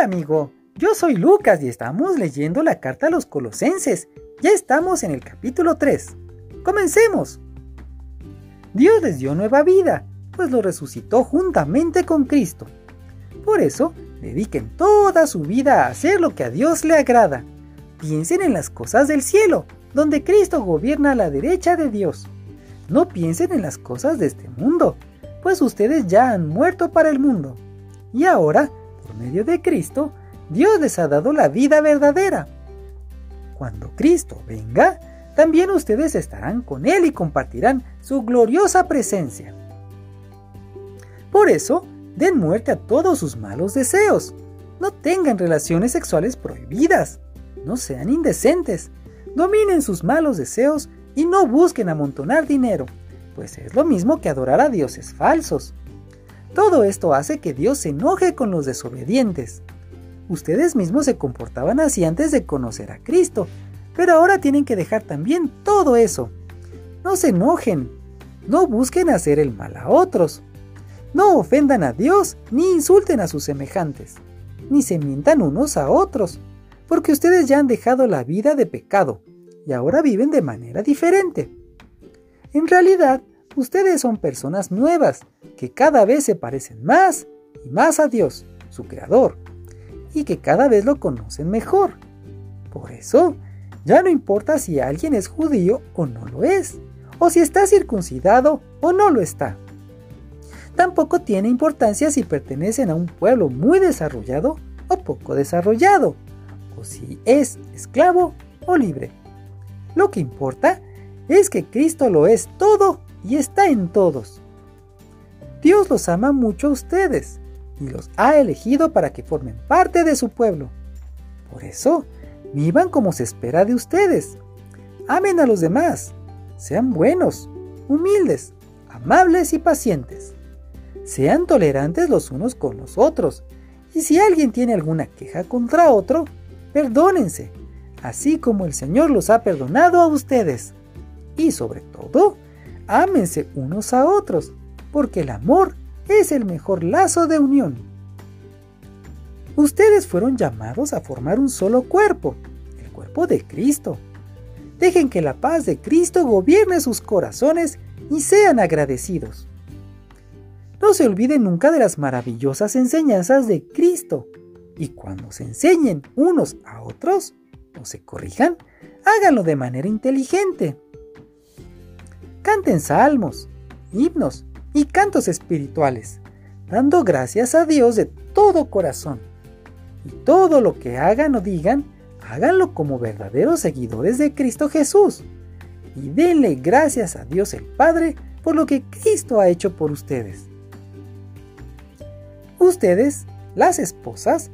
Hola amigo, yo soy Lucas y estamos leyendo la carta a los colosenses. Ya estamos en el capítulo 3. Comencemos. Dios les dio nueva vida, pues lo resucitó juntamente con Cristo. Por eso, dediquen toda su vida a hacer lo que a Dios le agrada. Piensen en las cosas del cielo, donde Cristo gobierna a la derecha de Dios. No piensen en las cosas de este mundo, pues ustedes ya han muerto para el mundo. Y ahora, por medio de Cristo, Dios les ha dado la vida verdadera. Cuando Cristo venga, también ustedes estarán con Él y compartirán su gloriosa presencia. Por eso, den muerte a todos sus malos deseos. No tengan relaciones sexuales prohibidas. No sean indecentes. Dominen sus malos deseos y no busquen amontonar dinero, pues es lo mismo que adorar a dioses falsos. Todo esto hace que Dios se enoje con los desobedientes. Ustedes mismos se comportaban así antes de conocer a Cristo, pero ahora tienen que dejar también todo eso. No se enojen, no busquen hacer el mal a otros, no ofendan a Dios ni insulten a sus semejantes, ni se mientan unos a otros, porque ustedes ya han dejado la vida de pecado y ahora viven de manera diferente. En realidad, ustedes son personas nuevas que cada vez se parecen más y más a Dios, su Creador, y que cada vez lo conocen mejor. Por eso, ya no importa si alguien es judío o no lo es, o si está circuncidado o no lo está. Tampoco tiene importancia si pertenecen a un pueblo muy desarrollado o poco desarrollado, o si es esclavo o libre. Lo que importa es que Cristo lo es todo y está en todos. Dios los ama mucho a ustedes y los ha elegido para que formen parte de su pueblo. Por eso, vivan como se espera de ustedes. Amen a los demás. Sean buenos, humildes, amables y pacientes. Sean tolerantes los unos con los otros. Y si alguien tiene alguna queja contra otro, perdónense, así como el Señor los ha perdonado a ustedes. Y sobre todo, ámense unos a otros, porque el amor es el mejor lazo de unión. Ustedes fueron llamados a formar un solo cuerpo, el cuerpo de Cristo. Dejen que la paz de Cristo gobierne sus corazones y sean agradecidos. No se olviden nunca de las maravillosas enseñanzas de Cristo. Y cuando se enseñen unos a otros, o se corrijan, háganlo de manera inteligente. Canten salmos, himnos y cantos espirituales, dando gracias a Dios de todo corazón. Y todo lo que hagan o digan, háganlo como verdaderos seguidores de Cristo Jesús. Y denle gracias a Dios el Padre por lo que Cristo ha hecho por ustedes. Ustedes, las esposas,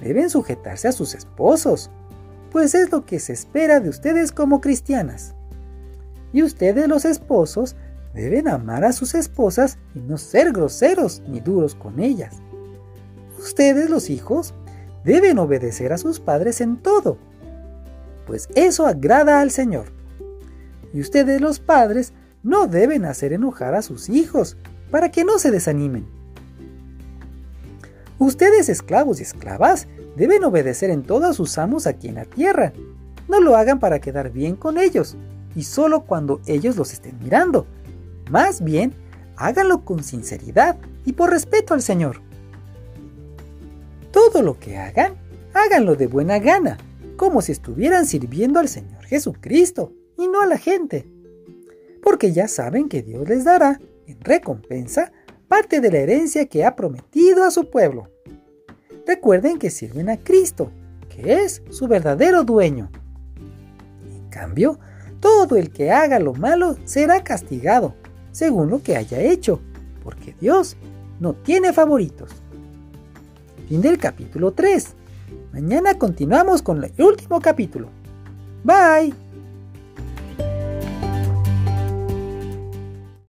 deben sujetarse a sus esposos, pues es lo que se espera de ustedes como cristianas. Y ustedes los esposos deben amar a sus esposas y no ser groseros ni duros con ellas. Ustedes los hijos deben obedecer a sus padres en todo, pues eso agrada al Señor. Y ustedes los padres no deben hacer enojar a sus hijos para que no se desanimen. Ustedes esclavos y esclavas deben obedecer en todos sus amos aquí en la tierra. No lo hagan para quedar bien con ellos, y solo cuando ellos los estén mirando. Más bien, háganlo con sinceridad y por respeto al Señor. Todo lo que hagan, háganlo de buena gana, como si estuvieran sirviendo al Señor Jesucristo y no a la gente. Porque ya saben que Dios les dará, en recompensa, parte de la herencia que ha prometido a su pueblo. Recuerden que sirven a Cristo, que es su verdadero dueño. En cambio, todo el que haga lo malo será castigado, según lo que haya hecho, porque Dios no tiene favoritos. Fin del capítulo 3. Mañana continuamos con el último capítulo. Bye.